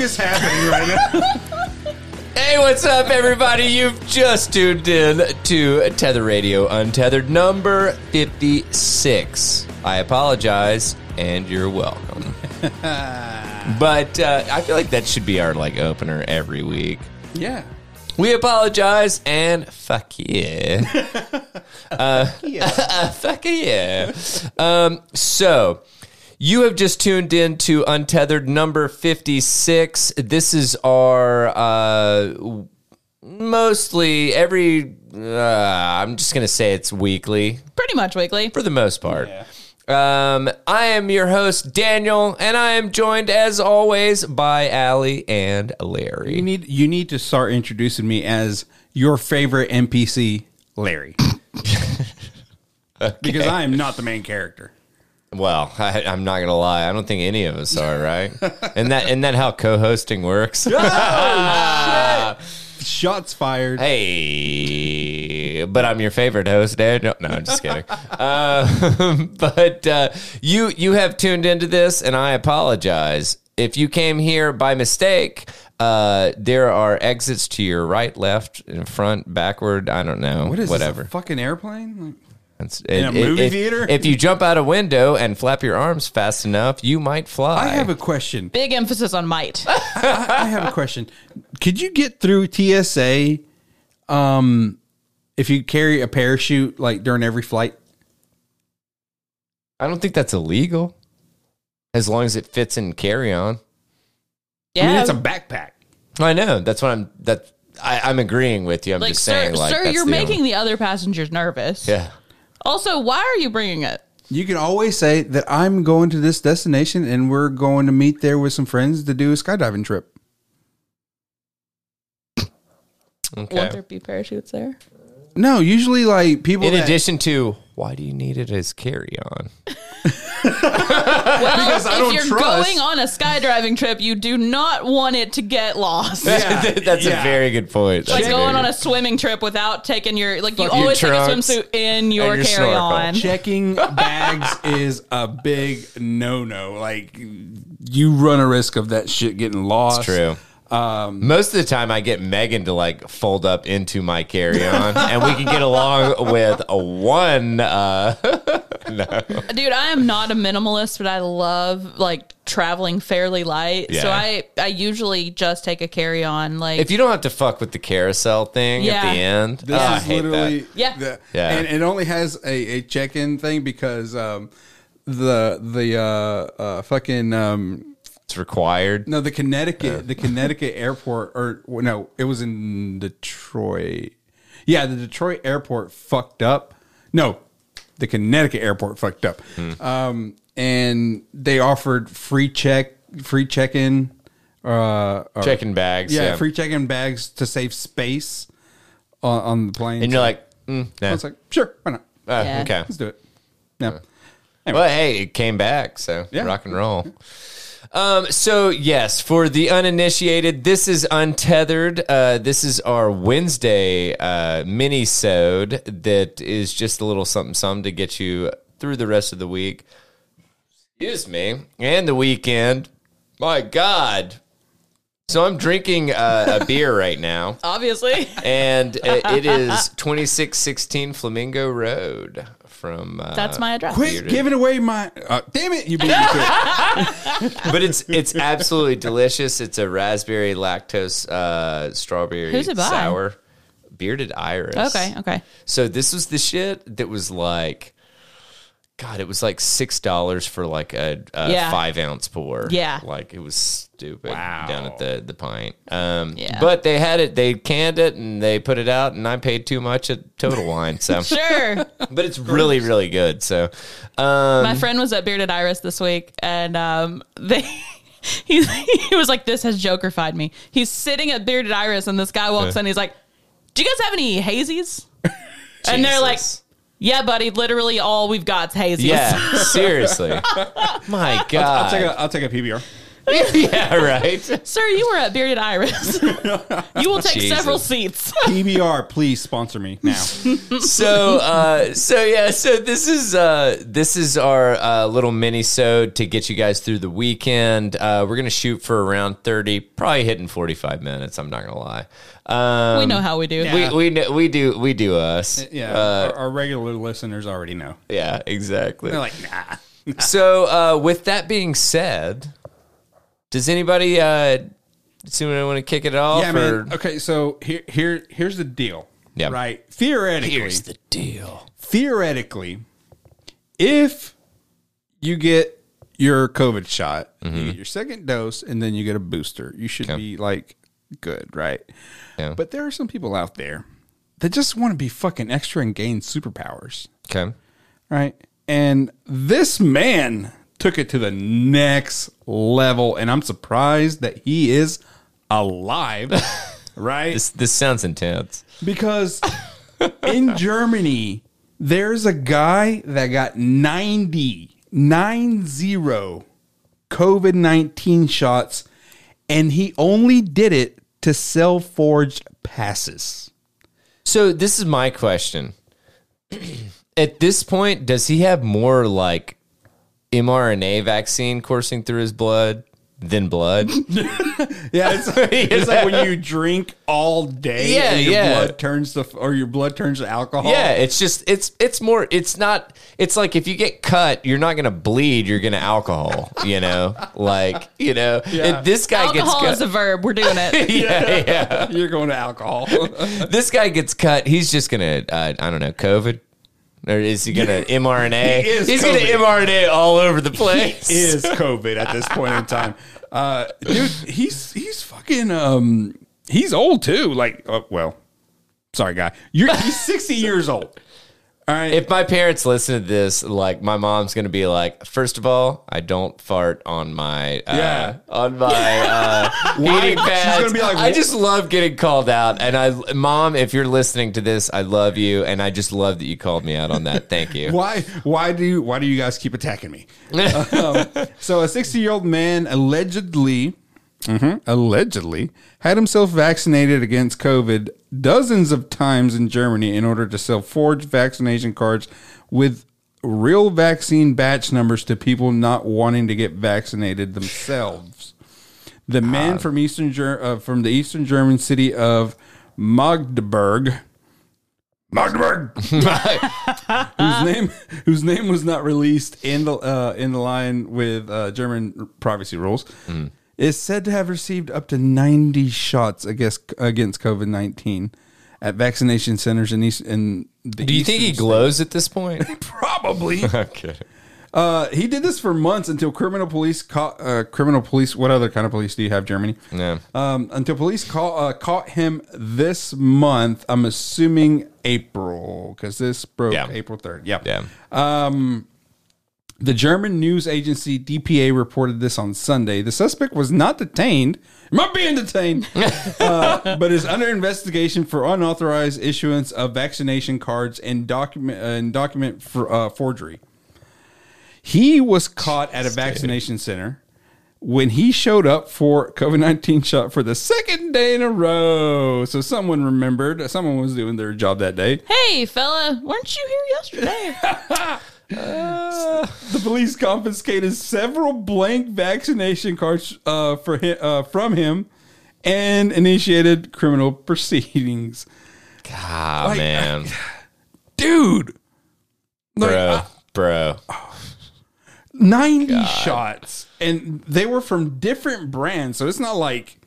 Is happening right now? Hey, what's up, everybody? You've just tuned in to Tether Radio Untethered number 56. I apologize, and you're welcome. but uh, I feel like that should be our like opener every week. yeah. We apologize and fuck yeah. uh, fuck yeah. Um, so, you have just tuned in to Untethered number 56. This is our uh, mostly every, uh, I'm just going to say it's weekly Pretty much weekly. for the most part. Um, I am your host, Daniel, and I am joined as always by Allie and Larry. You need you need to start introducing me as your favorite NPC, Larry. Because I am not the main character. Well, I, I'm not gonna lie. I don't think any of us are right. and that and that how co-hosting works. Shots fired. hey, but I'm your favorite host, Daniel. No, I'm just kidding. uh, but uh, you you have tuned into this, and I apologize if you came here by mistake. Uh, there are exits to your right, left, in front, backward. I don't know. What is whatever. This, a fucking airplane? Like, It's- In a it- movie if, theater? If you jump out a window and flap your arms fast enough, you might fly. I have a question. Big emphasis on might. I, I have a question. Could you get through TSA um if you carry a parachute like during every flight? I don't think that's illegal, as long as it fits in carry on. Yeah. I mean, it's a backpack. I know. That's what I'm. That I, I'm agreeing with you. I'm like, just sir, saying, like, sir that's you're the making only- the other passengers nervous. yeah. Also, why are you bringing it? You can always say that I'm going to this destination and we're going to meet there with some friends to do a skydiving trip. Okay. Won't there be parachutes there? No, usually like people In that- addition to, why do you need it as carry on? Well, Because I if don't you're trust- going on a skydiving trip, you do not want it to get lost. Yeah, that's yeah. a very good point. Like That's going on a good. swimming trip without taking your like you your always take a trunks swimsuit in your, your carry on. checking bags is a big no no. Like you run a risk of that shit getting lost. It's true. Um, Most of the time, I get Megan to like fold up into my carry on, and we can get along with a one. Uh, Dude, I am not a minimalist, but I love like traveling fairly light. So I I usually just take a carry on. Like if you don't have to fuck with the carousel thing at the end, This oh, I is hate literally that. Yeah. the- Yeah. and it only has a, a check in thing because um, the the uh, uh, fucking um, It's required. no the Connecticut the Connecticut airport or no it was in Detroit yeah the Detroit airport fucked up no the Connecticut airport fucked up um, and they offered free check free check in uh, or- Checking bags. yeah, Yeah. free check in bags to save space on, on the plane and you're like, mm, I was like, sure, why not? Uh, Yeah. okay. Let's do it. Yeah. Well, hey, it came back, so Yeah. rock and roll. Um, so yes, for the uninitiated, this is untethered. Uh, this is our Wednesday uh, mini sode that is just a little something, something to get you through the rest of the week. Excuse me, and the weekend. My God. So I'm drinking uh, a beer right now, obviously. and it it is 2616 Flamingo Road from. Uh, That's my address. Quit giving away my. Uh, damn it, you beat me to it. but it's it's absolutely delicious. It's a raspberry lactose uh, strawberry Who's it by? sour bearded iris. Okay, okay. So this was the shit that was like, God, it was like six dollars for like a, a Yeah. five ounce pour. Yeah. like it was stupid Wow. down at the the pint. Um, Yeah. but they had it, they canned it, and they put it out, and I paid too much at Total Wine. So, Sure. but it's really really good. So, um, My friend was at Bearded Iris this week, and um, they he he was like, "This has Jokerfied me." He's sitting at Bearded Iris, and this guy walks in. He's like, "Do you guys have any hazies?" And they're like, Jesus. "Yeah, buddy. Literally all we've got is hazies." yeah, seriously, my God, I'll take a. I'll take a PBR. yeah, right. Sir, you were at Bearded Iris. you will take Jesus. several seats. PBR, please sponsor me now. so uh so yeah so this is uh this is our uh little mini sode to get you guys through the weekend uh we're gonna shoot for around 30 probably hitting 45 minutes i'm not gonna lie um we know how we do. we we, we do we do us Yeah, uh, our, our regular listeners already know. yeah exactly They're like, nah. so uh with that being said does anybody uh anyone want to kick it off Yeah, or- man. Okay, so here, here, here's the deal. Yeah. Right. Theoretically, here's the deal theoretically, if you get your COVID shot, you get your second dose, and then you get a booster, you should Mm-hmm. Okay. be like good, right? yeah But there are some people out there that just want to be fucking extra and gain superpowers, okay right? And this man took it to the next level, and I'm surprised that he is alive, right? this this sounds intense Because in Germany, there's a guy that got 90, 90 COVID 19 shots, and he only did it to sell forged passes. So this is my question. At this point, does he have more like mRNA vaccine coursing through his blood then blood? Yeah, it's, it's like when you drink all day Yeah, and your yeah. blood turns to, or your blood turns to alcohol. yeah, it's just it's it's more it's not it's like if you get cut, you're not gonna bleed, you're gonna alcohol, you know? Like, you know, Yeah. and this guy Alcohol gets is a verb. We're doing it. yeah, yeah. You're going to alcohol. This guy gets cut, he's just gonna uh, I don't know, COVID? Or is he gonna mRNA? He he's gonna mRNA all over the place. is COVID at this point in time. Uh, dude, he's he's fucking um he's old too. Like, uh, well, sorry, guy, you're he's sixty years old. All right, if my parents listen to this, like my mom's gonna be like, first of all, I don't fart on my uh, Yeah. on my uh, Why? heating She's gonna be like, I just love getting called out, and I, mom, if you're listening to this, I love you, and I just love that you called me out on that. Thank you. why why do you, why do you guys keep attacking me? um, so a sixty year old man allegedly. Mhm, allegedly had himself vaccinated against COVID dozens of times in Germany in order to sell forged vaccination cards with real vaccine batch numbers to people not wanting to get vaccinated themselves. The man from eastern Ger- uh, from the eastern German city of Magdeburg, Magdeburg, whose name whose name was not released in the uh, in the line with uh, German privacy rules, is said to have received up to ninety shots against against COVID nineteen at vaccination centers in east in the Do you think he glows at this point? probably okay. uh, he did this for months until criminal police caught uh, criminal police. What other kind of police do you have, Germany? Yeah. Um, until police call, uh, caught him this month. I'm assuming April because this broke Yeah. April 3rd. Yeah. Yeah. The German news agency DPA reported this on Sunday. The suspect was not detained, not being detained, uh, but is under investigation for unauthorized issuance of vaccination cards and document and document for, uh, forgery. He was caught at a vaccination center when he showed up for COVID nineteen shot for the second day in a row. So someone remembered, someone was doing their job that day. Hey, fella, weren't you here yesterday? The police confiscated several blank vaccination cards uh, for hi- uh, from him and initiated criminal proceedings. Ah, Like, man. Dude, like, bro. uh, bro. 90 shots and they were from different brands. So it's not like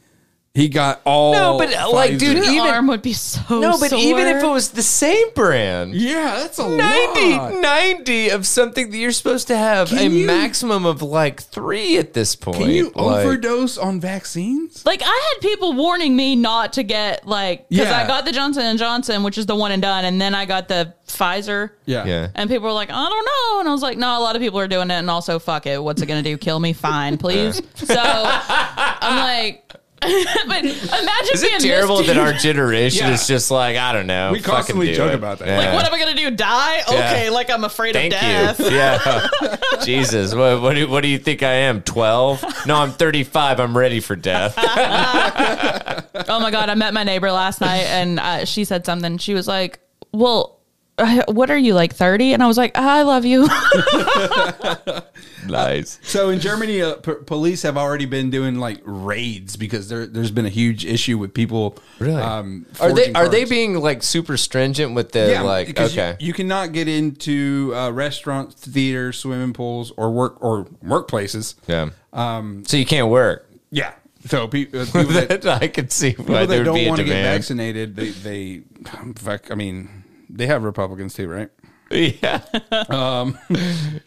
he got all No, but, uh, like, Pfizer. dude, Your even- arm would be so No, but even if it was the same brand. Yeah, that's a 90, lot. 90 of something that you're supposed to have Can a you- maximum of like three at this point. Can you Like- overdose on vaccines? Like I had people warning me not to get like because Yeah. I got the Johnson and Johnson, which is the one and done, and then I got the Pfizer. Yeah. Yeah. And people were like, I don't know. And I was like, no, a lot of people are doing it. And also, fuck it. What's it going to do? Kill me? Fine, please. so I'm like, but imagine Is being it terrible this that our generation Yeah. is just like I don't know? We fucking constantly do joke it. about that. Yeah. Like, what am I gonna do? Die? Okay, like I'm afraid Thank of death. you. Yeah. Jesus. What, what, do, what do you think I am? 12? No, I'm 35. I'm ready for death. Oh my god, I met my neighbor last night, and uh, she said something. She was like, "Well, what are you like 30?" And I was like, "I love you." nice. So in Germany, uh, p- police have already been doing like raids because there, there's been a huge issue with people. Um, Are they forging are they being like super stringent with the like okay. You, you cannot get into uh, restaurants, theaters, swimming pools, or work or workplaces. yeah. Um so you can't work. Yeah. So pe- uh, people that, That I could see why people that don't want to get vaccinated, they, they, in fact, I mean, they have Republicans too, right? Yeah. Um,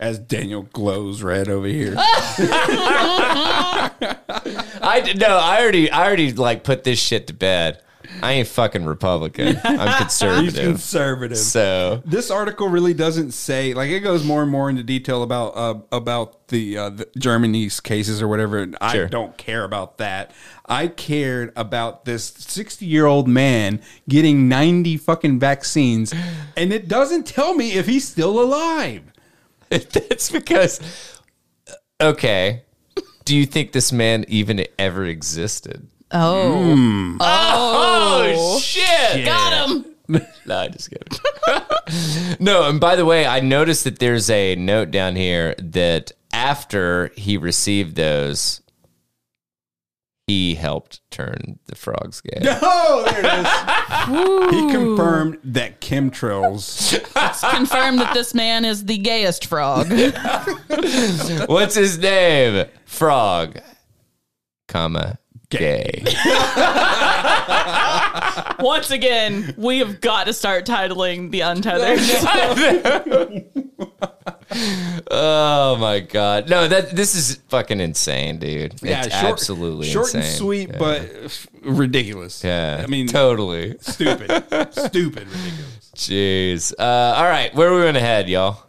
As Daniel glows red over here. I no, I already I already like put this shit to bed. I ain't fucking Republican. I'm He's conservative. conservative. so this article really doesn't say like it goes more and more into detail about uh, about the, uh, the Germany's cases or whatever. And I Sure. don't care about that. I cared about this sixty year old man getting ninety fucking vaccines, and it doesn't tell me if he's still alive. that's because okay. Do you think this man even ever existed? Oh. Mm. oh, Oh, shit! got him. No, I just kidding. no, and by the way, I noticed that there's a note down here that after he received those, he helped turn the frogs gay. Oh, there it is. he confirmed that chemtrails. It's confirmed that this man is the gayest frog. What's his name? Frog, comma gay. Once again, we have got to start titling the untethered. oh my god! No, that this is fucking insane, dude. It's short- absolutely short insane. and sweet, Yeah. but ridiculous. yeah, I mean, totally. stupid, stupid, ridiculous. Jeez. Uh, all right, where are we gonna head, y'all?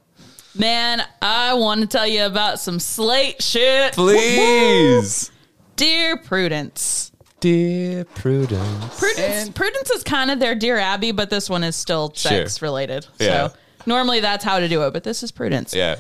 Man, I want to tell you about some slate shit. Please, Dear Prudence. dear Prudence. Prudence, Prudence is kind of their Dear Abby, but this one is still sex Sure. related. Yeah. So normally that's how to do it, but this is Prudence. Yeah.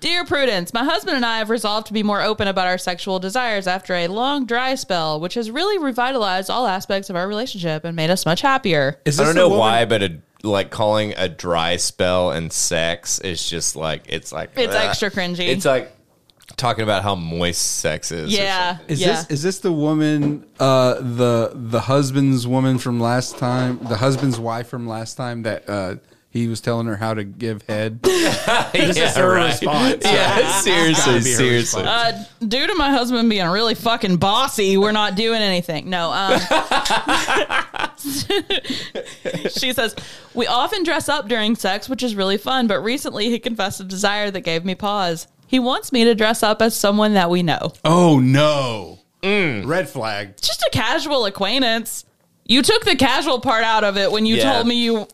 Dear Prudence, my husband and I have resolved to be more open about our sexual desires after a long dry spell, which has really revitalized all aspects of our relationship and made us much happier. Is I don't know woman- why, but a, like calling a dry spell and sex is just like it's like It's extra cringy. It's like talking about how moist sex is. yeah. Is yeah. this is this the woman, uh, the the husband's woman from last time, the husband's wife from last time that uh, he was telling her how to give head? something. This yeah, is her right. response. Yeah, seriously, be seriously. Uh, due to my husband being really fucking bossy, we're not doing anything. No. Um, she says, We often dress up during sex, which is really fun, but recently he confessed a desire that gave me pause. He wants me to dress up as someone that we know. Oh no! Mm. Red flag. Just a casual acquaintance. You took the casual part out of it when you Yeah. told me you.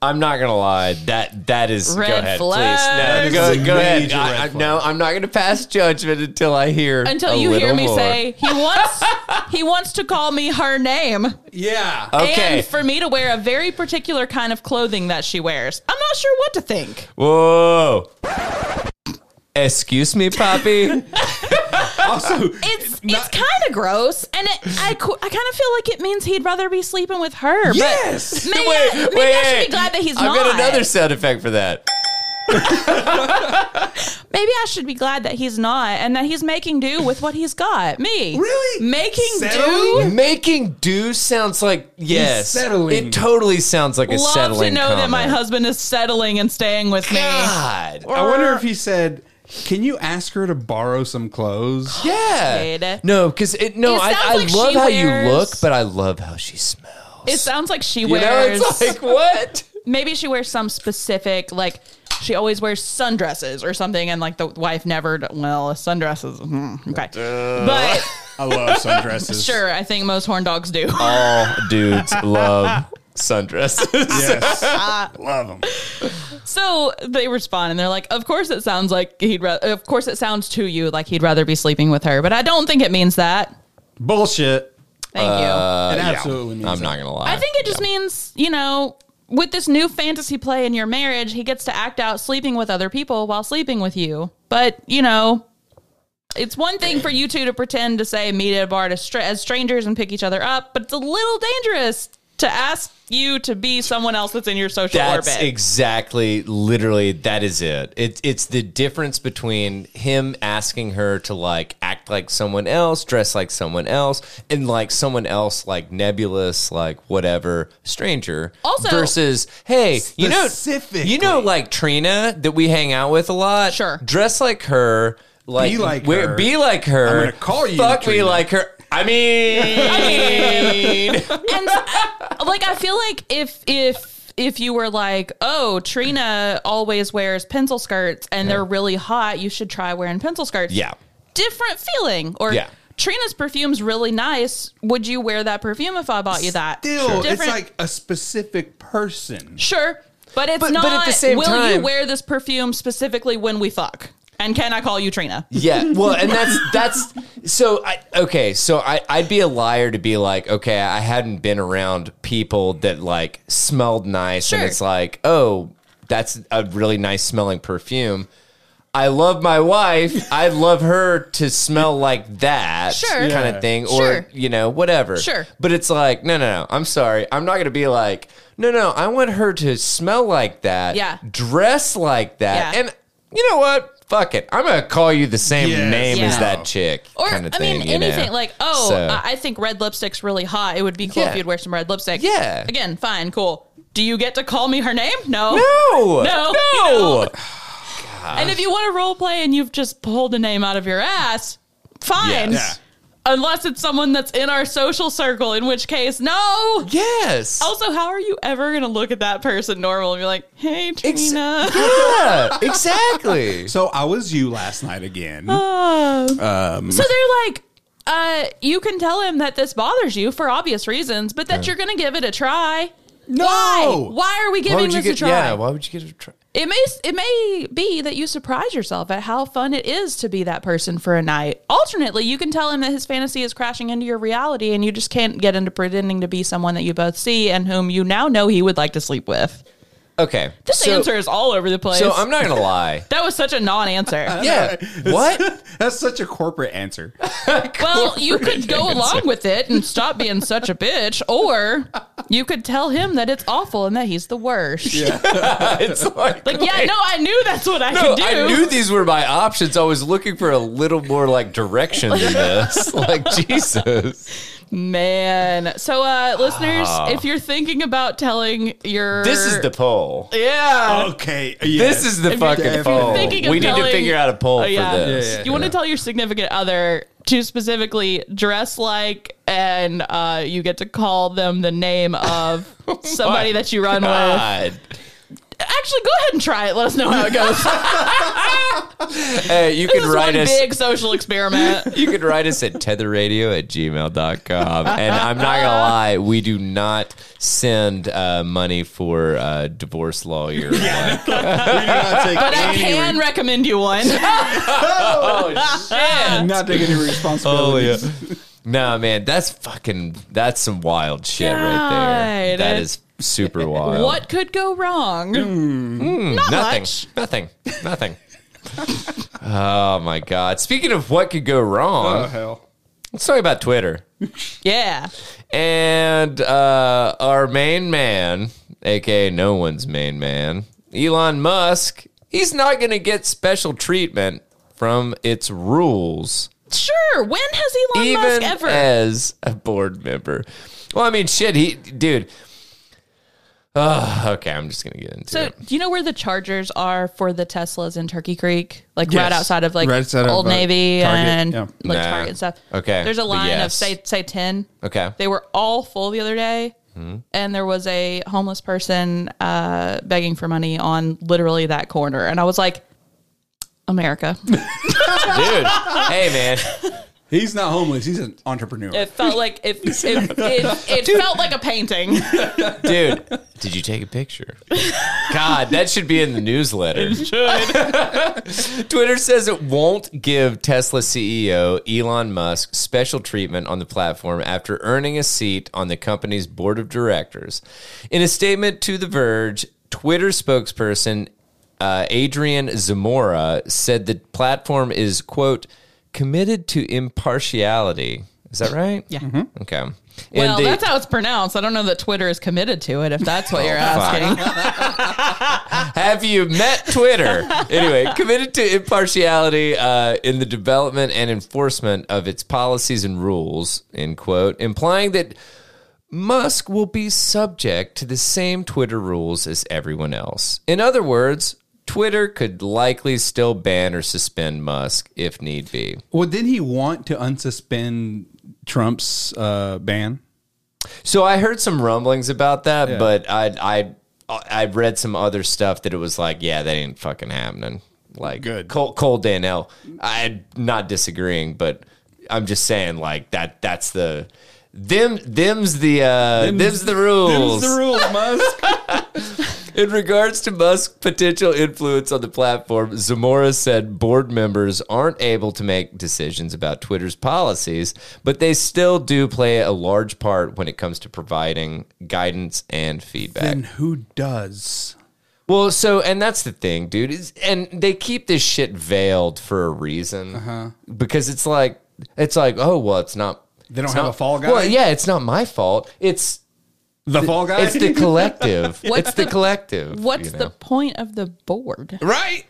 I'm not gonna lie. That that is Red go ahead, flags. please. No, go, go ahead. I, I, flag. no, I'm not gonna pass judgment until I hear Until a you hear me more. say he wants he wants to call me her name. Yeah. Okay. And for me to wear a very particular kind of clothing that she wears. I'm not sure what to think. Whoa. Excuse me, Poppy. also, It's it's kind of gross, and it, I co- I kind of feel like it means he'd rather be sleeping with her. but Yes! maybe, wait, I, maybe wait, I should wait. be glad that he's I've not. got another sound effect for that. Maybe I should be glad that he's not, and that he's making do with what he's got. Me, Really? making Settling? do. Making do sounds like yes. settling. It totally sounds like a Love to settling. know that my comment. husband is settling and staying with me. God. I wonder if he said, "Can you ask her to borrow some clothes?" Yeah. Kid. No, because it. No, It I, sounds I like love she how you look, but I love how she smells. It sounds like she you know, wears. it's like what? maybe she wears some specific like she always wears sundresses or something and like the wife never d- well sundresses hmm, okay but I love sundresses. sure i think most horn dogs do All dudes love sundresses. Yes. love them. so they respond and they're like of course it sounds like he'd ra- of course it sounds to you like he'd rather be sleeping with her but i don't think it means that Bullshit. Thank you. Uh, It yeah. absolutely means I'm that. not gonna lie. I think it just means, you know, with this new fantasy play in your marriage, he gets to act out sleeping with other people while sleeping with you. But, you know, it's one thing for you two to pretend to say meet at a bar to stra- as strangers and pick each other up, but it's a little dangerous to ask you to be someone else that's in your social That's orbit. exactly, literally, that is it. It's it's the difference between him asking her to like act like someone else, dress like someone else, and like someone else, like nebulous, like whatever, stranger. Also- versus, hey, you know, you know, like Trina that we hang out with a lot. Sure. dress like her. Like, Be like her. Be like her. I'm gonna call you Fuck me like her. I mean, and uh, like I feel like if if if you were like, oh, Trina always wears pencil skirts and they're really hot, you should try wearing pencil skirts. Yeah. different feeling. Or Yeah. Trina's perfume's really nice. Would you wear that perfume if I bought you that? Still, it's Different- like a specific person. sure, but it's But- but not. at the same will time- you wear this perfume specifically when we fuck? And can I call you Trina? Yeah, well, and that's that's so. I okay, so I I'd be a liar to be like, okay, I hadn't been around people that like smelled nice, and it's like, oh, that's a really nice smelling perfume. I love my wife. I'd love her to smell like that Sure. kind Yeah. of thing, or Sure. you know, whatever. Sure. But it's like, no, no, no. I'm sorry. I'm not going to be like, no, no. I want her to smell like that. Yeah. Dress like that, Yeah. and you know what? Fuck it. I'm gonna call you the same Yes. name as Yeah. that chick. Or kind of I thing, mean you know? anything like oh So- I I think red lipstick's really hot. It would be cool Yeah. if you'd wear some red lipstick. Yeah. Again, fine, cool. Do you get to call me her name? No. no, No, no. you oh, And if you want to role play and you've just pulled a name out of your ass, fine. Yes. Unless it's someone that's in our social circle, in which case, no. Yes. Also, how are you ever going to look at that person normal and be like, hey, Ex- Trina? yeah, exactly. So I was you last night again. Uh, so they're like, uh, you can tell him that this bothers you for obvious reasons, but that you're going to give it a try. no. Why? Why are we giving would you this a try? Yeah. Why would you give it a try? It may it may be that you surprise yourself at how fun it is to be that person for a night. Alternately, you can tell him that his fantasy is crashing into your reality and you just can't get into pretending to be someone that you both see and whom you now know he would like to sleep with. Okay. This so, answer is all over the place. So I'm not gonna lie. that was such a non-answer. Yeah. what? That's such a corporate answer. well, you could go along with it and stop being such a bitch, or you could tell him that it's awful and that he's the worst. Yeah. it's like, Like, yeah, no, I knew that's what I No, could do. I knew these were my options. I was looking for a little more like direction than this. like Jesus. Man. So, uh, listeners, if you're thinking about telling your. Ah. This is the poll. Yeah. Okay. This is the If fucking poll. thinking of We need to figure out a poll Oh, yeah. for this. Yeah, yeah. You want to tell your significant other to specifically dress like, and uh, you get to call them the name of somebody that you run with. God. Actually, go ahead and try it. Let us know how it goes. Hey, you this can write one us. big social experiment. You can write us at tetherradio at gmail.com. And I'm not going to lie, we do not send uh, money for uh, divorce lawyer. like- We do not take But I can re- recommend you one. oh, shit. not take any Oh, responsibility. yeah. No, man, that's fucking, that's some wild shit right there. God. That is super wild. what could go wrong? Not Nothing. much. Nothing. Nothing. oh, my God. Speaking of what could go wrong, Oh hell. let's talk about Twitter. Yeah. And uh, our main man, aka no one's main man, Elon Musk, he's not going to get special treatment from its rules, Sure. When has Elon even Musk ever? as a board member. Well, I mean, shit, he, dude. Oh, okay, I'm just gonna get into so, it. do you know where the chargers are for the Teslas in Turkey Creek? Like Yes. right outside of like Right outside of, Old uh, Navy Target, and yeah. like Nah. Target and stuff. Okay, There's a but line of say say ten. Okay, They were all full the other day, Hmm. and there was a homeless person uh, begging for money on literally that corner, and I was like, America. dude. hey, man. He's not homeless. He's an entrepreneur. It felt like it. It, it, it felt like a painting. Dude, did you take a picture? God, that should be in the newsletter. Should. Twitter says it won't give Tesla CEO Elon Musk special treatment on the platform after earning a seat on the company's board of directors. In a statement to The Verge, Twitter spokesperson uh, Adrian Zamora said the platform is, quote, committed to impartiality. Is that right? Yeah. Okay. And Well, they- that's how it's pronounced. I don't know that Twitter is committed to it. If that's what you're asking, Have you met Twitter? anyway, committed to impartiality uh, in the development and enforcement of its policies and rules, end quote, implying that Musk will be subject to the same Twitter rules as everyone else. In other words, Twitter could likely still ban or suspend Musk if need be. well, didn't he want to unsuspend Trump's uh, ban? So I heard some rumblings about that, Yeah. but I I I read some other stuff that it was like, yeah, that ain't fucking happening. Like Good. Cole, Cole Danell. I'm not disagreeing, but I'm just saying like that. That's the them. Them's the uh, them's, the rules. Them's the rules, Musk. In regards to Musk's potential influence on the platform, Zamora said board members aren't able to make decisions about Twitter's policies, but they still do play a large part when it comes to providing guidance and feedback. then who does? well, so and that's the thing, dude. Is and they keep this shit veiled for a reason because it's like it's like oh well, it's not. Uh-huh. They don't have not- a fall guy? Well, yeah, it's not my fault. It's The fall guy. it's the collective. What's it's the, the- collective. what's you the point of the board? right?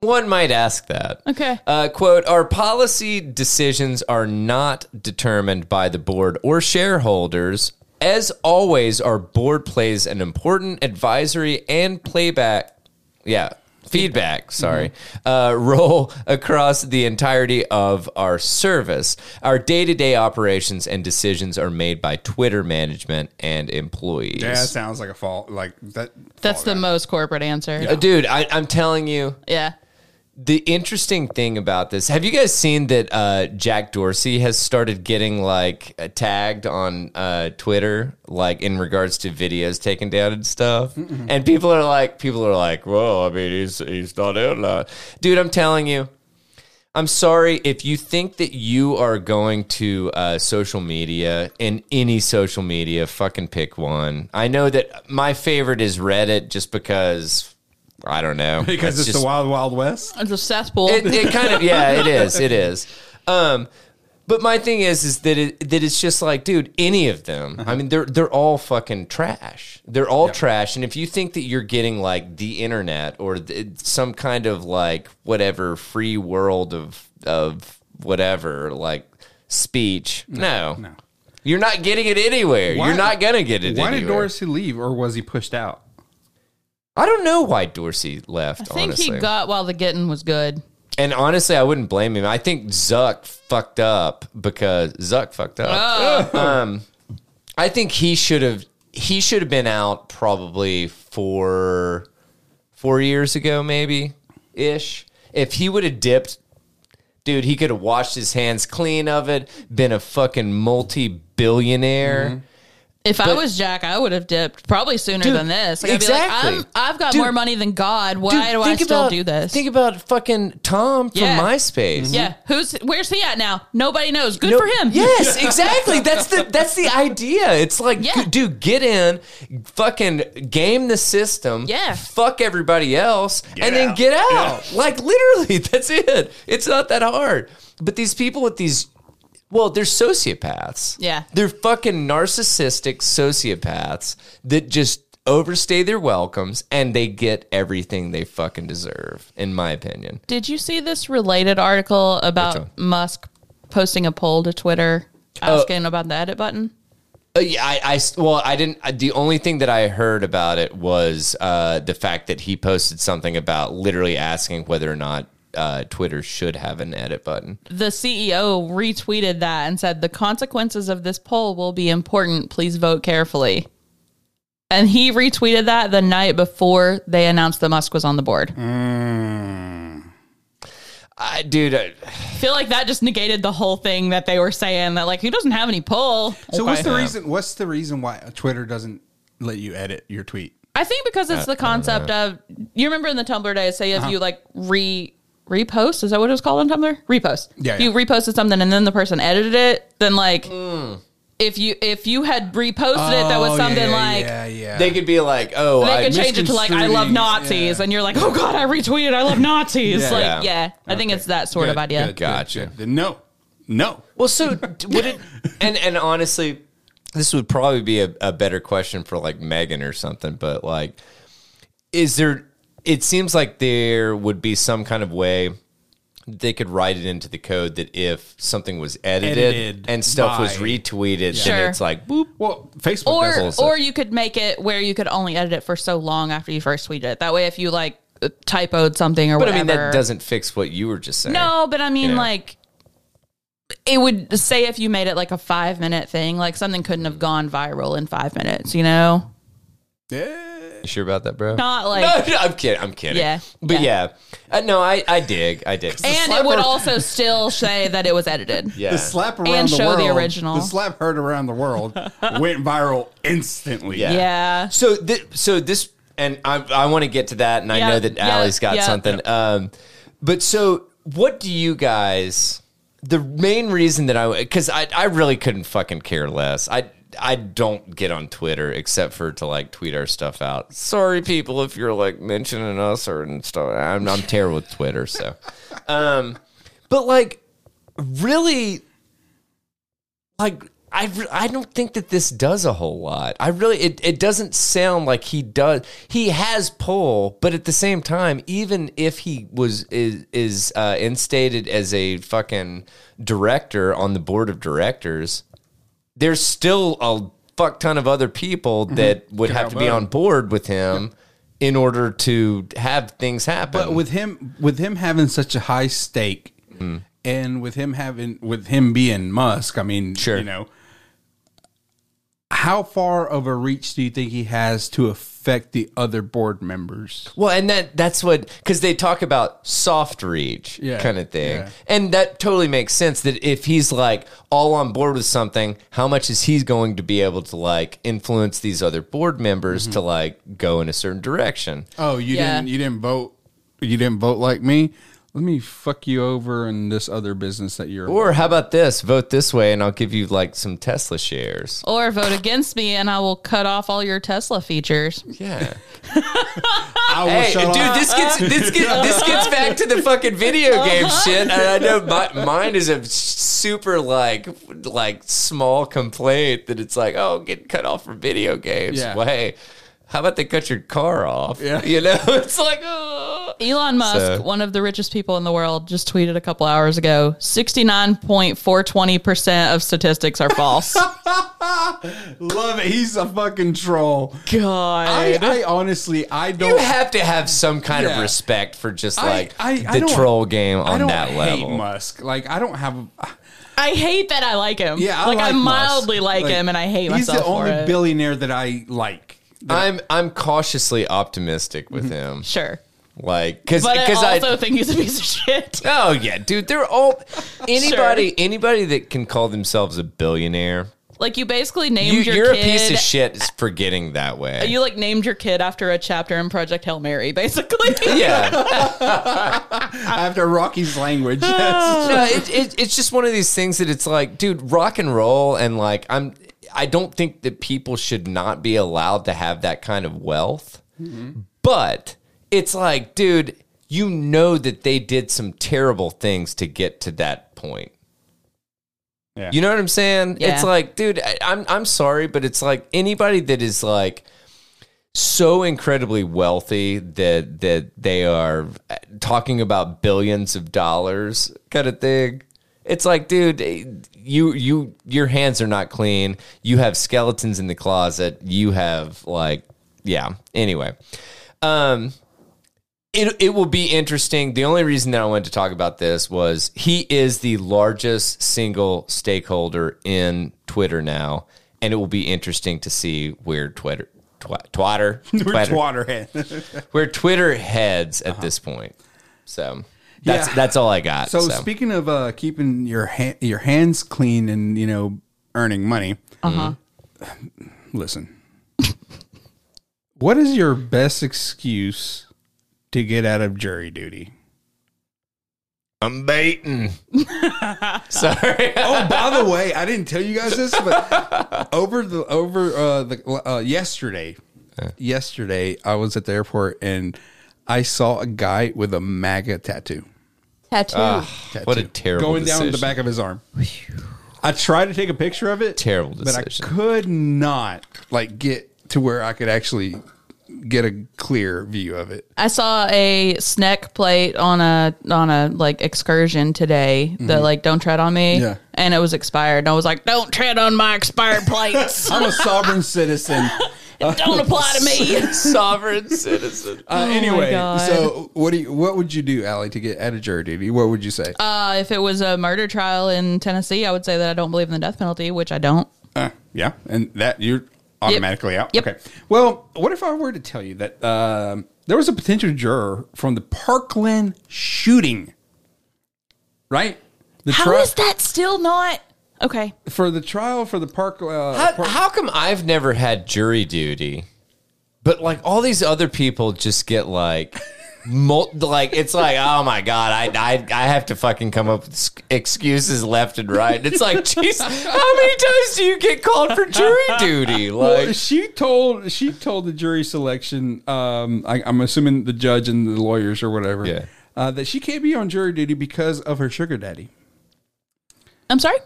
One might ask that. Okay. Uh, quote, our policy decisions are not determined by the board or shareholders. As always, our board plays an important advisory and playback, yeah, feedback, sorry, uh, role across the entirety of our service. Our day to day operations and decisions are made by Twitter management and employees. yeah, that sounds like a fault. Like that. That's the most corporate answer. Uh, Dude, I, I'm telling you, Yeah. The interesting thing about this have you guys seen that uh, jack dorsey has started getting like uh, tagged on uh, twitter like in regards to videos taken down and stuff and people are like people are like well i mean he's he's not in that dude i'm telling you I'm sorry if you think that you are going to uh, social media and any social media. Fucking pick one. I know that my favorite is Reddit, just because I don't know Because it's just- the wild, wild west. It's a cesspool. it, it kind of yeah it is it is um but my thing is is that it that it's just like dude any of them i mean they're they're all fucking trash they're all trash and if you think that you're getting like the internet or th- some kind of like whatever free world of of whatever like speech no no. you're not getting it anywhere Why- you're not gonna get it Why did anywhere. Dorsey leave, or was he pushed out? I don't know why dorsey left I think honestly he got while the getting was good. And honestly, I wouldn't blame him. I think Zuck fucked up because Zuck fucked up. Um, I think he should have he should have been out probably for four years ago, maybe ish. If he would have dipped, dude, he could have washed his hands clean of it, been a fucking multi billionaire. If I was Jack, I would have dipped probably sooner Dude, than this. Like, exactly. I'd be like, I'm, I've got Dude. more money than God. Why Dude, do I think still about- do this? Think about fucking Tom from Yeah. MySpace. yeah, who's where's he at now? Nobody knows. Good No- for him. Yes, exactly. That's the that's the idea. It's like, Yeah. dude, get in, fucking game the system. Yeah. Fuck everybody else, and then get out. Like literally, that's it. It's not that hard. But these people with these, well, they're sociopaths. Yeah. they're fucking narcissistic sociopaths that just overstay their welcomes and they get everything they fucking deserve. In my opinion. Did you see this related article about? Musk posting a poll to Twitter asking about the edit button? Uh, yeah, I, I well, I didn't. uh, The only thing that I heard about it was uh, the fact that he posted something about literally asking whether or not uh, Twitter should have an edit button. The CEO retweeted that and said the consequences of this poll will be important. Please vote carefully. And he retweeted that the night before they announced that Musk was on the board. I, dude, I, I feel like that just negated the whole thing that they were saying that like he doesn't have any pull. So what's Okay. the reason? What's the reason why Twitter doesn't let you edit your tweet? I think because it's the concept of you remember in the Tumblr days, say if Uh-huh. you like re repost, is that what it was called on Tumblr? Repost. Yeah, If you yeah. reposted something and then the person edited it, then like Hmm. if you if you had reposted it that was Oh, something yeah, like yeah, yeah. they could be like, oh, they I could change it to like I love Nazis yeah. and you're like, Oh god, I retweeted I love Nazis. Yeah. Like Yeah. yeah. I think it's that sort of idea. good, good, Gotcha. good. Then No, no. Well, so would it? And and honestly, this would probably be a, a better question for like Megan or something. But like, is there? It seems like there would be some kind of way they could write it into the code that if something was edited, Edited and stuff was by- retweeted, Sure. then it's like boop. Well, Facebook or does. also- or you could make it where you could only edit it for so long after you first tweeted it. That way if you like typoed something or But I whatever. mean, that doesn't fix what you were just saying. No, but I mean, Yeah. like, it would say if you made it like a five minute thing, like something couldn't have gone viral in five minutes, you know? Yeah. You sure about that, bro? Not like, No, no, I'm kidding. I'm kidding. Yeah, but yeah. yeah, Uh, no, I I dig. I dig. and it would also still say that it was edited. yeah. The slap around And the show the original. The slap heard around the world went viral instantly. Yeah. Yeah. So th- so this and I I want to get to that and I Yeah, know that yeah, Allie's got yeah. something. Um but so what do you guys the main reason that I cuz I I really couldn't fucking care less. I I don't get on Twitter except for to like tweet our stuff out. Sorry people if you're like mentioning us or and stuff. I'm I'm terrible with Twitter, so um but like really like I, I don't think that this does a whole lot. I really it, it doesn't sound like he does. He has pull, but at the same time, even if he was is is uh, instated as a fucking director on the board of directors, there's still a fuck ton of other people that would have to be on board with him in order to have things happen. But with him, with him having such a high stake, Hmm. and with him having, with him being Musk, I mean, Sure. you know, how far of a reach do you think he has to affect the other board members? Well, and that that's what because they talk about soft reach Yeah, kind of thing, yeah. and that totally makes sense. That if he's like all on board with something, how much is he going to be able to like influence these other board members Mm-hmm. to like go in a certain direction? Oh, you Yeah. didn't, you didn't vote, you didn't vote like me. Let me fuck you over in this other business that you're. Or how about this? Vote this way, and I'll give you like some Tesla shares. Or vote against me and I will cut off all your Tesla features. Yeah. I will Hey, shut dude, off- this gets this gets this gets back to the fucking video uh-huh. game shit. And I know my, mine is a super like like small complaint that it's like, oh, get cut off from video games. Yeah. Well, hey, how about they cut your car off? Yeah. You know, it's like, oh. Elon Musk, So- one of the richest people in the world, just tweeted a couple hours ago 69.420% of statistics are false. Love it. He's a fucking troll. God. I, I honestly, I don't. You have to have some kind of respect for just like I- I the don't- troll game I on don't that hate level. Musk. Like I don't have. I hate that I like him. Yeah, I like, I like Musk. mildly like, Like, him and I hate He's myself the only for it. billionaire that I like. I'm I'm cautiously optimistic with mm-hmm. him. sure. Like, because But I because also think he's a piece of shit. Oh yeah, dude. They're all anybody anybody that can call themselves a billionaire. Like you basically named You, your you're kid. a piece of shit for getting that way. You like named your kid after a chapter in Project Hail Mary, basically. yeah, After Rocky's language, that's- no, it, it, it's just one of these things that it's like, dude, rock and roll, and like I'm. I don't think that people should not be allowed to have that kind of wealth, but it's like, dude, you know that they did some terrible things to get to that point. Yeah. You know what I'm saying? Yeah. It's like, dude, I, I'm I'm sorry, but it's like anybody that is like so incredibly wealthy that that they are uh, talking about billions of dollars kind of thing. It's like, dude, you you your hands are not clean. You have skeletons in the closet. You have like, yeah. Anyway, um, it, it will be interesting. The only reason that I wanted to talk about this was he is the largest single stakeholder in Twitter now, and it will be interesting to see where Twitter, twa- Twitter, we're Twitter, twatterhead. where Twitter heads Uh-huh. at this point. So That's Yeah. that's all I got. So, So, speaking of uh, keeping your ha- your hands clean and you know earning money, Uh-huh. listen. what is your best excuse to get out of jury duty? I'm baiting. Sorry. Oh, by the way, I didn't tell you guys this, but over the over uh, the uh, yesterday, yesterday I was at the airport and I saw a guy with a MAGA tattoo. Tattoo. tattoo What a terrible going down the decision. back of his arm. I tried to take a picture of it. Terrible decision. but I could not like get to where I could actually get a clear view of it. I saw a snack plate on a on a like excursion today that like don't tread on me. Mm-hmm. Yeah. And it was expired. And I was like, Don't tread on my expired plates. I'm a sovereign citizen. Don't apply to me. Sovereign citizen. Uh, my anyway, God. so what do you what would you do, Allie, to get out of jury duty? What would you say? Uh, if it was a murder trial in Tennessee, I would say that I don't believe in the death penalty, which I don't. Uh, yeah, and that you're automatically out. Yep. Okay. Well, what if I were to tell you that um, there was a potential juror from the Parkland shooting, right? The How tri- is that still not okay? for the trial for the Park? Uh, How, Park- how come I've never had jury duty, but like all these other people just get like, mul- like it's like oh my god, I I I have to fucking come up with excuses left and right. It's like, jeez, how many times do you get called for jury duty? well, Like, she told she told the jury selection. Um, I, I'm assuming the judge and the lawyers or whatever. Yeah. Uh, that she can't be on jury duty because of her sugar daddy. I'm sorry?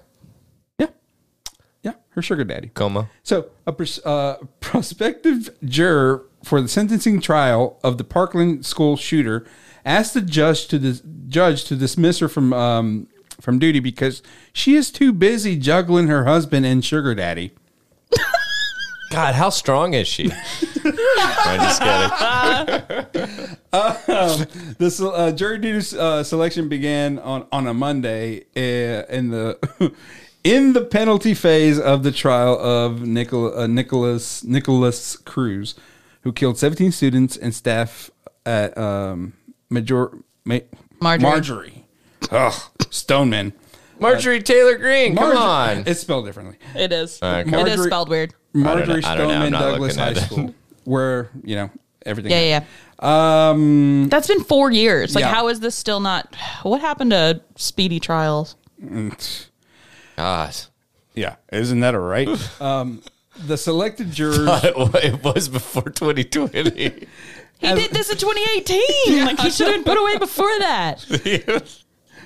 Her sugar daddy. coma. So, a pros- uh, prospective juror for the sentencing trial of the Parkland school shooter asked the judge to dis- judge to dismiss her from um, from duty because she is too busy juggling her husband and sugar daddy. God, how strong is she? I'm just kidding. The se- uh, jury duty uh, selection began on, on a Monday uh, in the in the penalty phase of the trial of Nicol- uh, Nikolas Nikolas Cruz, who killed 17 students and staff at um, Major Ma- Marjorie. Marjorie. Ugh, Stoneman. Marjorie Taylor Greene, come on. It's spelled differently. It is. Okay. It is spelled weird. Marjorie I don't know. I'm Stoneman Douglas High. School, where you know everything. Yeah, yeah. Um, That's been four years. Like, Yeah. how is this still not? What happened to speedy trials? God. yeah, isn't that a right? um, the selected jurors. it was before 2020. He did this in 2018. like, he should have been put away before that.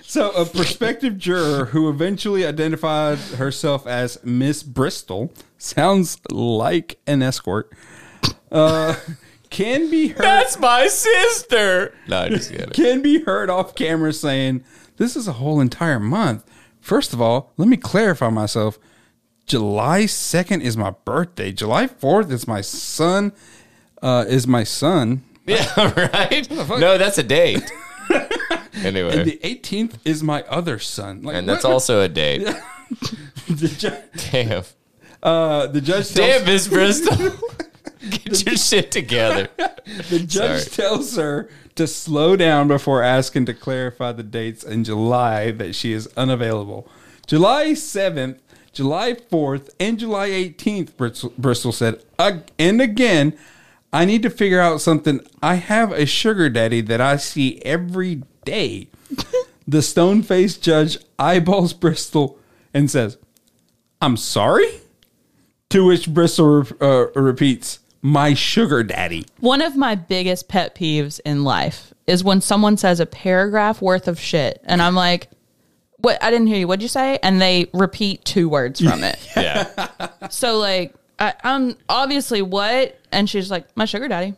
So, a prospective juror who eventually identified herself as Miss Bristol sounds like an escort. Uh, can be heard That's my sister. No, I just kidding. can be heard off camera saying, "This is a whole entire month." First of all, let me clarify myself. July second is my birthday. July fourth is my son. Uh, is my son. Yeah, right? No, that's a date. And Anyway. the eighteenth is my other son. Like, And that's what- also a date. the, ju- Damn. uh, the judge. Tells, Damn, Miss Bristol. Get your shit together. The judge Sorry. tells her to slow down before asking to clarify the dates in July that she is unavailable. July 7th, July 4th, and July 18th, Bristol, Bristol said. And again, I need to figure out something. I have a sugar daddy that I see every day. the stone faced judge eyeballs Bristol and says, I'm sorry? To which Bristol uh, repeats, My sugar daddy. One of my biggest pet peeves in life is when someone says a paragraph worth of shit, and I'm like, "What? I didn't hear you. What'd you say?" And they repeat two words from it. Yeah. so like, I, I'm obviously what? And she's like, "My sugar daddy."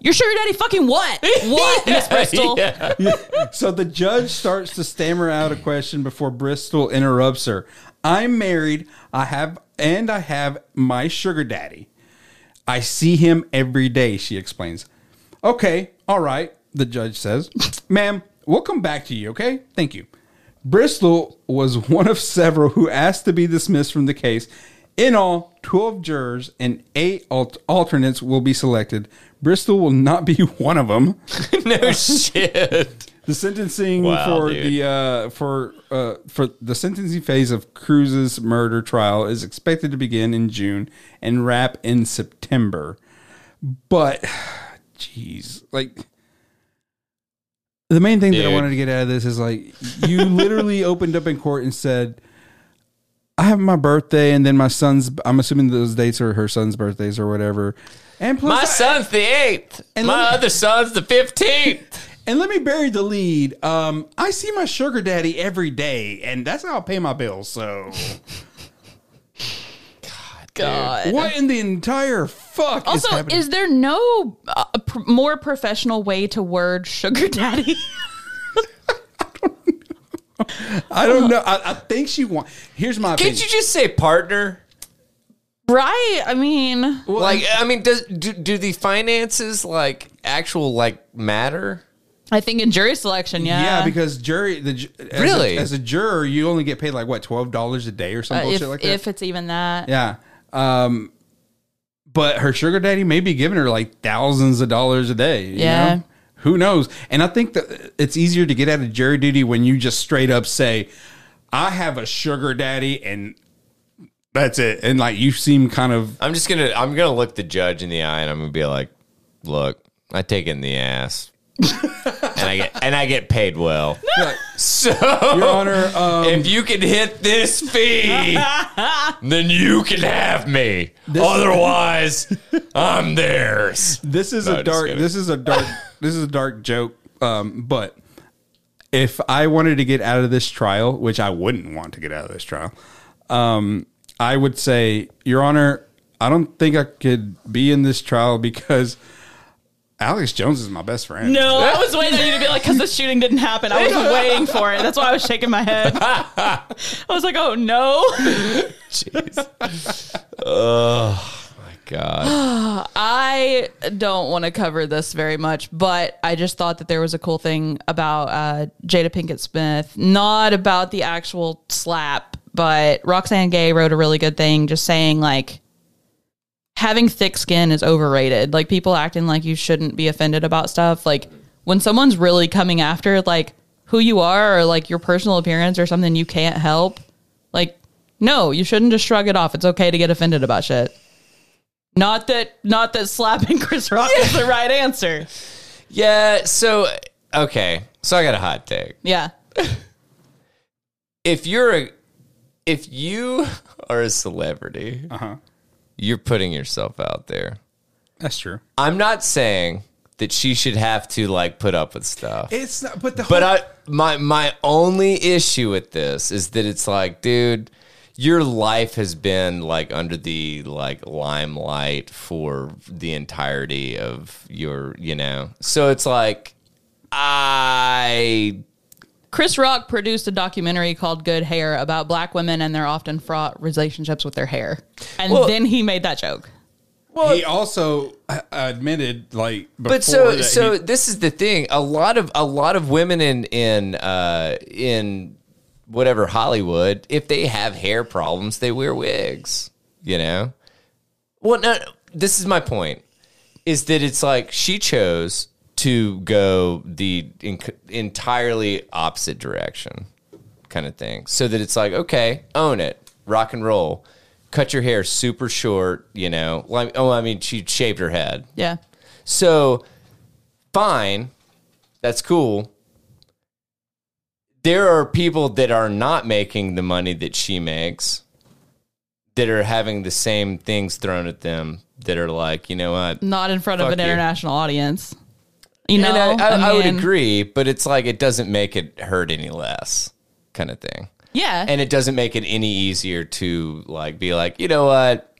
Your sugar daddy fucking what? What, Miss Bristol? Yeah. So the judge starts to stammer out a question before Bristol interrupts her. I'm married. I have, and I have my sugar daddy. I see him every day, she explains. Okay, all right, the judge says. Ma'am, we'll come back to you, okay? Thank you. Bristol was one of several who asked to be dismissed from the case. In all, 12 jurors and eight al- alternates will be selected. Bristol will not be one of them. No shit. The sentencing Wow, for dude. the uh, for uh, for the sentencing phase of Cruz's murder trial is expected to begin in June and wrap in September. But, jeez, like the main thing that I wanted to get out of this is like you literally opened up in court and said, "I have my birthday and then my son's." I'm assuming those dates are her son's birthdays or whatever. And plus, My I- son's the eighth. And My me- other son's the fifteenth. And let me bury the lead. Um, I see my sugar daddy every day, and that's how I pay my bills. So, God. what in the entire fuck is Also, happening? is there no uh, pr- more professional way to word sugar daddy? I don't know. I, I think she want. Here's my Can't opinion. you just say partner? right? I mean, like, I mean, does do, do the finances like actual like matter? I think in jury selection, yeah. yeah, because jury the as Really? a, as a juror, you only get paid like what twelve dollars a day or some Uh, bullshit if, like that. if it's even that. yeah. Um, but her sugar daddy may be giving her like thousands of dollars a day. you Yeah. know? Who knows? And I think that it's easier to get out of jury duty when you just straight up say, I have a sugar daddy and that's it. And like you seem kind of I'm just gonna I'm gonna look the judge in the eye and I'm gonna be like, look, I take it in the ass. and I get and I get paid well. So Your Honor, um, if you can hit this fee, then you can have me. Otherwise, I'm theirs. this is No, a just dark kidding. this is a dark this is a dark joke. Um, but if I wanted to get out of this trial, which I wouldn't want to get out of this trial, um, I would say, Your Honor, I don't think I could be in this trial because Alex Jones is my best friend. No, I was waiting on you to be like, because the shooting didn't happen. I was waiting for it. That's why I was shaking my head. I was like, oh no. Jeez. oh my god. I don't want to cover this very much, but I just thought that there was a cool thing about uh, Jada Pinkett Smith, not about the actual slap, but Roxane Gay wrote a really good thing just saying, like, having thick skin is overrated. Like, people acting like you shouldn't be offended about stuff. Like, when someone's really coming after, like, who you are or like your personal appearance or something you can't help, like, no, you shouldn't just shrug it off. It's okay to get offended about shit. Not that not that slapping Chris Rock is the right answer. Yeah, so okay. So I got a hot take. Yeah. If you're a if you are a celebrity, Uh-huh. You're putting yourself out there. That's true. I'm not saying that she should have to like put up with stuff. It's not, but the But I my my only issue with this is that it's like, dude, your life has been like under the like limelight for the entirety of your, you know. So it's like I Chris Rock produced a documentary called Good Hair about black women and their often fraught relationships with their hair. And Well- then he made that joke. he also uh, admitted like before but so that so he- this is the thing a lot of a lot of women in in uh in whatever hollywood if they have hair problems they wear wigs you know well no this is my point is that it's like she chose to go the in, entirely opposite direction kind of thing so that it's like okay own it rock and roll cut your hair super short you know like oh i mean she shaved her head Yeah. so, fine, that's cool. There are people that are not making the money that she makes that are having the same things thrown at them that are like, you know what? Not in front of an you. international audience. You know, and I, I, I would agree, but it's like it doesn't make it hurt any less, kind of thing. Yeah. And it doesn't make it any easier to like be like, you know what?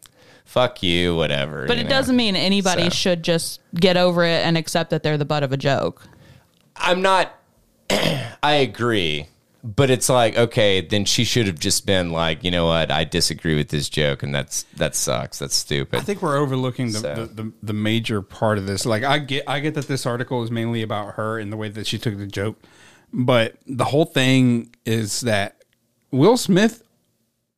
Fuck you, whatever. but you it know? doesn't mean anybody So. should just get over it and accept that they're the butt of a joke. I'm not. I agree, but it's like okay, then she should have just been like, you know what? I disagree with this joke, and that's that sucks. That's stupid. I think we're overlooking the, So. the, the, the major part of this. Like I get I get that this article is mainly about her and the way that she took the joke, but the whole thing is that Will Smith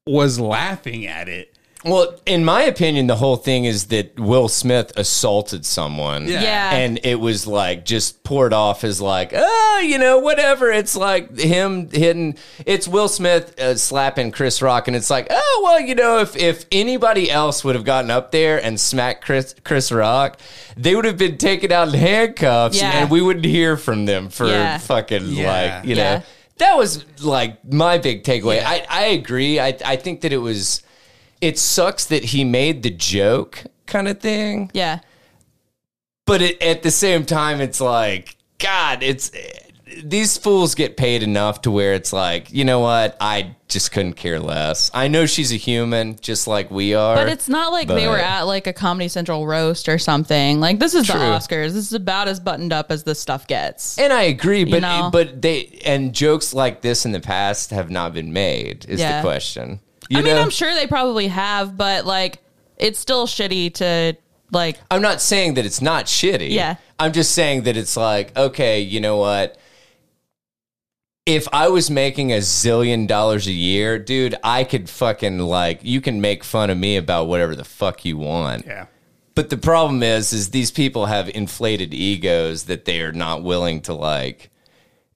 was laughing at it Well, in my opinion, the whole thing is that Will Smith assaulted someone. Yeah. Yeah. And it was like just poured off as like, oh, you know, whatever. It's like him hitting, it's Will Smith uh, slapping Chris Rock. And it's like, oh, well, you know, if, if anybody else would have gotten up there and smacked Chris, Chris Rock, they would have been taken out in handcuffs Yeah. and we wouldn't hear from them for Yeah. fucking Yeah. like, you know. Yeah. That was like my big takeaway. I, I agree. I, I think that it was, it sucks that he made the joke kind of thing, Yeah. but it, at the same time, it's like, God, it's these fools get paid enough to where it's like, you know what? I just couldn't care less. I know she's a human, just like we are. But it's not like they were at like a Comedy Central roast or something. Like this is True. the Oscars. This is about as buttoned up as this stuff gets. and I agree, but know? but they and jokes like this in the past have not been made. Is Yeah. the question? You I mean, know? I'm sure they probably have, but like it's still shitty to like I'm not saying that it's not shitty. Yeah. I'm just saying that it's like, okay, you know what? If I was making a zillion dollars a year, dude, I could fucking like you can make fun of me about whatever the fuck you want. Yeah. But the problem is is these people have inflated egos that they are not willing to like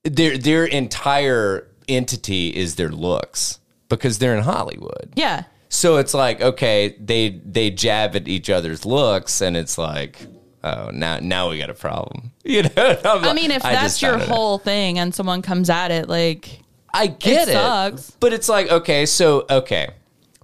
their their entire entity is their looks because they're in Hollywood. yeah. So it's like, okay, they they jab at each other's looks, and it's like, oh, now now we got a problem. You know? I'm like- mean, if I that's your found it- whole thing and someone comes at it, like I get it it, sucks. but it's like, okay, so okay,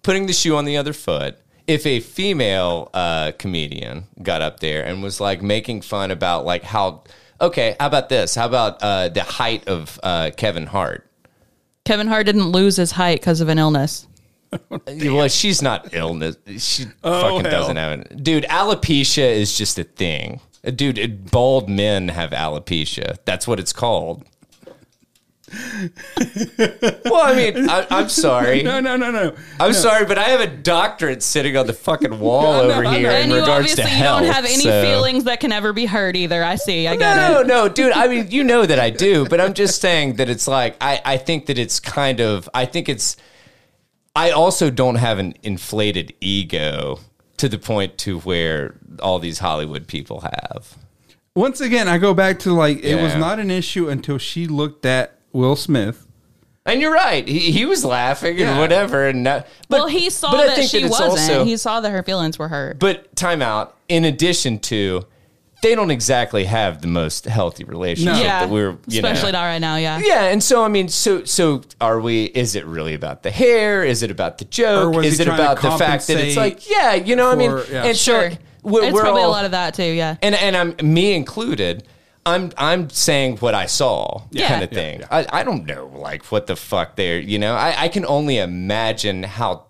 putting the shoe on the other foot. If a female uh, comedian got up there and was like making fun about like how, okay, how about this? How about uh, the height of uh, Kevin Hart? Kevin Hart didn't lose his height because of an illness. Well, she's not illness. She Oh, fucking hell. doesn't have it. Dude, alopecia is just a thing. Dude, it- bald men have alopecia. That's what it's called. well, I mean, I, I'm sorry. No, no, no, no. I'm sorry, but I have a doctorate sitting on the fucking wall I know, over I here know. in And you regards obviously to you health. don't have any so- feelings that can ever be hurt either. I see. I get No, it. no, dude. I mean, you know that I do, but I'm just saying that it's like I, I think that it's kind of I think it's I also don't have an inflated ego to the point to where all these Hollywood people have. Once again, I go back to like it was not an issue until she looked at Will Smith. And you're right. He, he was laughing Yeah. and whatever. And not, but, well, he saw but I that think she it's wasn't. also- he saw that her feelings were hurt. but time out. In addition to, they don't exactly have the most healthy relationship No. yeah, that we're you know. especially not right now. Yeah. Yeah, and so I mean, so so are we? Is it really about the hair? Is it about the Or joke? was Is he it trying to about the fact that it's compensate like, yeah, you know, I mean, for- yeah. and Sure. so we're, it's we're probably all, a lot of that too. Yeah. and and I'm me included. I'm I'm saying what I saw, Yeah. kind of Yeah, thing. I, I don't know, like what the fuck they're, you know. I, I can only imagine how.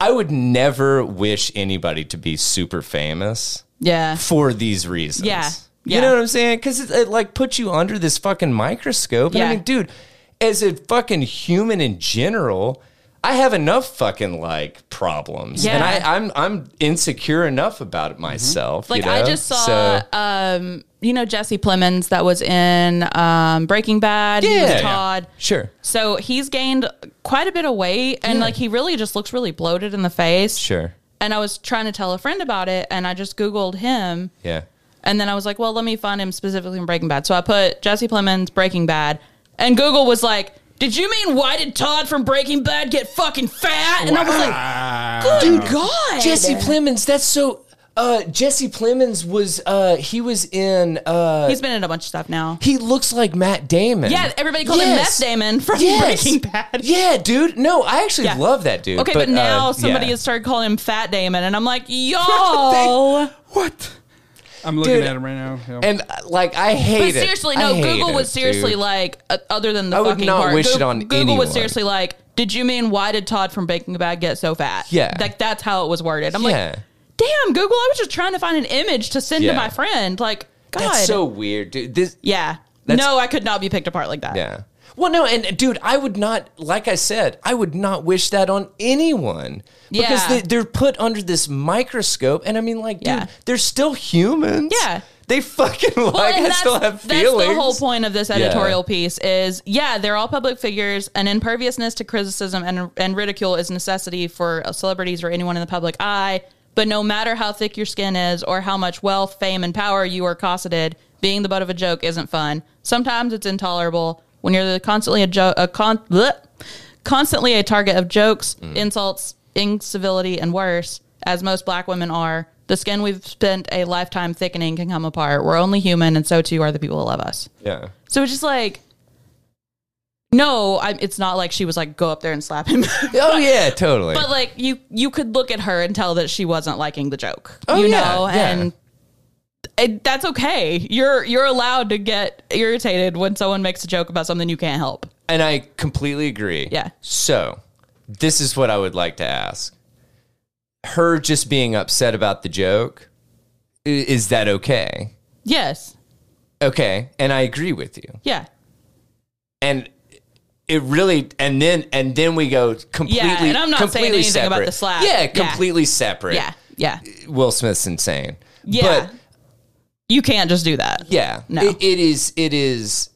I would never wish anybody to be super famous Yeah. for these reasons. Yeah. You know what I'm saying? Because it, it like puts you under this fucking microscope. And Yeah. I mean, dude, as a fucking human in general, I have enough fucking like problems, Yeah. and I, I'm I'm insecure enough about it myself. Like you I just saw, So- um, you know, Jesse Plemons that was in um, Breaking Bad. He Yeah. was Yeah. Todd. sure, So he's gained quite a bit of weight, and Yeah. like he really just looks really bloated in the face. sure, And I was trying to tell a friend about it, and I just Googled him, yeah. and then I was like, well, let me find him specifically in Breaking Bad. So I put Jesse Plemons Breaking Bad, and Google was like, "Did you mean why did Todd from Breaking Bad get fucking fat?" And I was like, "Good God, Jesse Plemons, that's so. Uh, Jesse Plemons was uh, he was in uh, He's been in a bunch of stuff now. he looks like Matt Damon. Yeah, everybody called him Yes. Meth Damon from Yes. Breaking Bad. Yeah, dude. No, I actually Yeah. love that dude. Okay, but, now uh, somebody yeah. has started calling him Fat Damon, and I'm like, yo. What? I'm looking Dude, at him right now. Yeah. And uh, like I hate But it. seriously, I no. Google it, was seriously dude. like, uh, other than the I would fucking not part, wish Goo- it on Google anyone. was seriously like, did you mean why did Todd from Baking Breaking Bad get so fat? Yeah. like that's how it was worded. I'm Yeah. like, damn, Google, I was just trying to find an image to send Yeah. to my friend. Like, God, That's so weird, dude. This yeah. That's- no, I could not be picked apart like that. Yeah. Well, no, and dude, I would not, like I said, I would not wish that on anyone because Yeah. they, they're put under this microscope. And I mean, like, dude, Yeah. they're still humans. Yeah. They fucking like. and I still have feelings. That's the whole point of this editorial piece is yeah, they're all public figures, and imperviousness to criticism and, and ridicule is necessity for celebrities or anyone in the public eye. But no matter how thick your skin is or how much wealth, fame, and power you are cosseted, being the butt of a joke isn't fun. Sometimes it's intolerable when you're constantly a joke, a con- bleh, constantly a target of jokes, Mm. insults, incivility, and worse. As most black women are, the skin we've spent a lifetime thickening can come apart. We're only human, and so too are the people who love us. Yeah. So it's just like, no, I, it's not like she was like go up there and slap him. Oh yeah, totally. but like you, you could look at her and tell that she wasn't liking the joke. Oh, you yeah, know, yeah. and it, that's okay. You're you're allowed to get irritated when someone makes a joke about something you can't help. And I completely agree. Yeah. So, this is what I would like to ask. Her just being upset about the joke, is that okay? Yes. Okay. And I agree with you. Yeah. And it really and then and then we go completely Yeah, and I'm not saying completely anything about the slap. Yeah, Yeah. completely separate. Yeah. Yeah. Will Smith's insane. Yeah. But you can't just do that. Yeah. No. It, it is. It is.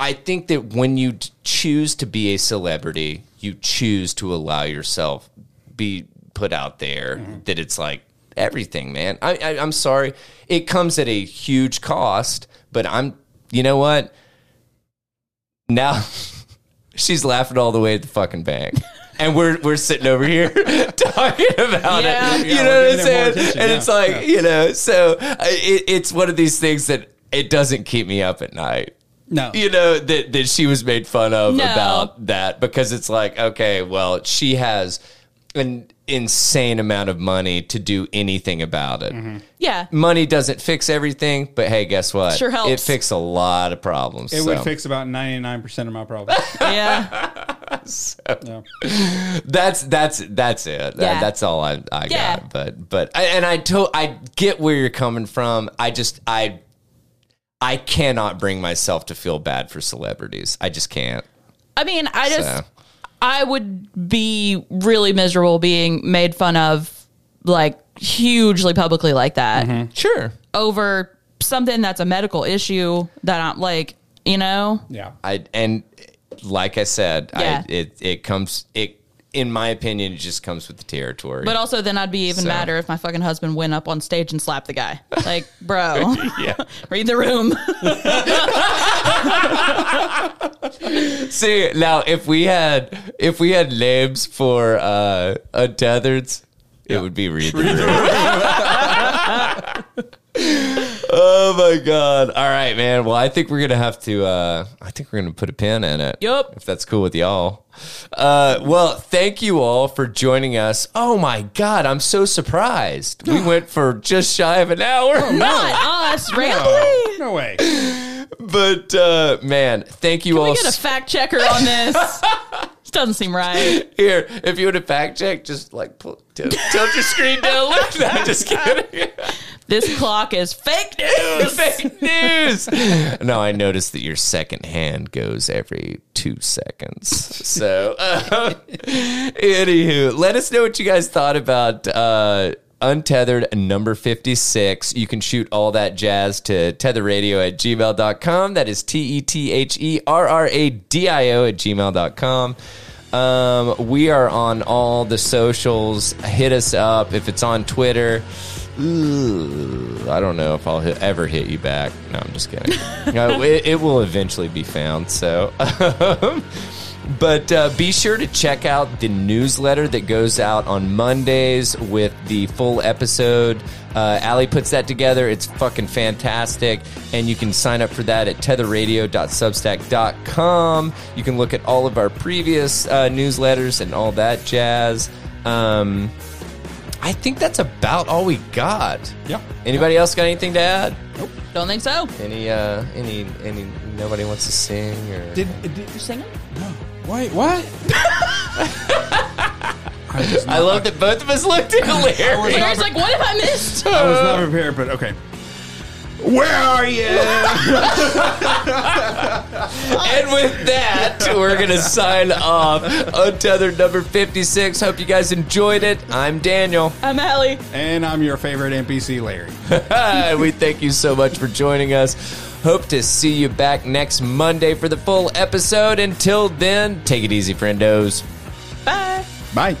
I think that when you choose to be a celebrity, you choose to allow yourself be put out there. Mm-hmm. That it's like everything, man. I, I, I'm sorry. It comes at a huge cost, but I'm. You know what? Now she's laughing all the way at the fucking bank. And we're we're sitting over here talking about Yeah. it. Yeah, you know what I'm giving it more saying? And yeah, it's like, yeah. you know, so it, it's one of these things that it doesn't keep me up at night. No. You know, that, that she was made fun of No. about that because it's like, okay, well, she has an insane amount of money to do anything about it. Mm-hmm. Yeah. Money doesn't fix everything, but hey, guess what? Sure helps. It fixes a lot of problems. It so. would fix about 99% of my problems. Yeah. Yeah. that's that's that's it. That- Yeah. that's all I I Yeah. got. But but I, and I to, I get where you're coming from. I just I I cannot bring myself to feel bad for celebrities. I just can't. I mean, I just So. I would be really miserable being made fun of like hugely publicly like that mm-hmm. Sure. over something that's a medical issue that I'm like, you know? Yeah. I and like I said, Yeah. I, it it comes it in my opinion it just comes with the territory. But also then I'd be even So. madder if my fucking husband went up on stage and slapped the guy. Like, bro, yeah. read the room. See now, if we had if we had names for uh untetheds, it would be read the room. Oh my god! All right, man. Well, I think we're gonna have to. uh I think we're gonna put a pin in it. Yep. If that's cool with y'all. Uh, well, thank you all for joining us. Oh my god, I'm so surprised. We went for just shy of an hour. Not us, really? No way. But uh man, thank you all. We get a fact checker on this. doesn't seem right. Here, if you want to fact check, just like pull, tilt, tilt your screen down. Look, no, I'm just kidding. This clock is fake news. Fake news. No, I noticed that your second hand goes every two seconds. So, uh, anywho, let us know what you guys thought about uh, Untethered number 56. You can shoot all that jazz to tetherradio at gmail.com. That is T E T H E R R A D I O at gmail.com. Um, we are on all the socials. Hit us up if it's on Twitter. Ooh, I don't know if I'll hit, ever hit you back. No, I'm just kidding. no, it, it will eventually be found. So, but uh, be sure to check out the newsletter that goes out on Mondays with the full episode. Uh, Allie puts that together. It's fucking fantastic. And you can sign up for that at tetherradio.substack.com. You can look at all of our previous uh, newsletters and all that jazz. Um, I think that's about all we got. Yeah. Anybody else got anything to add? Nope. Don't think so. Any uh any any nobody wants to sing or Did, did You singing? no. Wait, what? I I love that both of us looked at hilarious. Aaron's like, what have I missed? I was not prepared, but okay. Where are you? and with that, we're gonna sign off. Untethered number fifty-six. Hope you guys enjoyed it. I'm Daniel. I'm Allie. And I'm your favorite NPC, Larry. we thank you so much for joining us. Hope to see you back next Monday for the full episode. Until then, take it easy, friendos. Bye. Bye.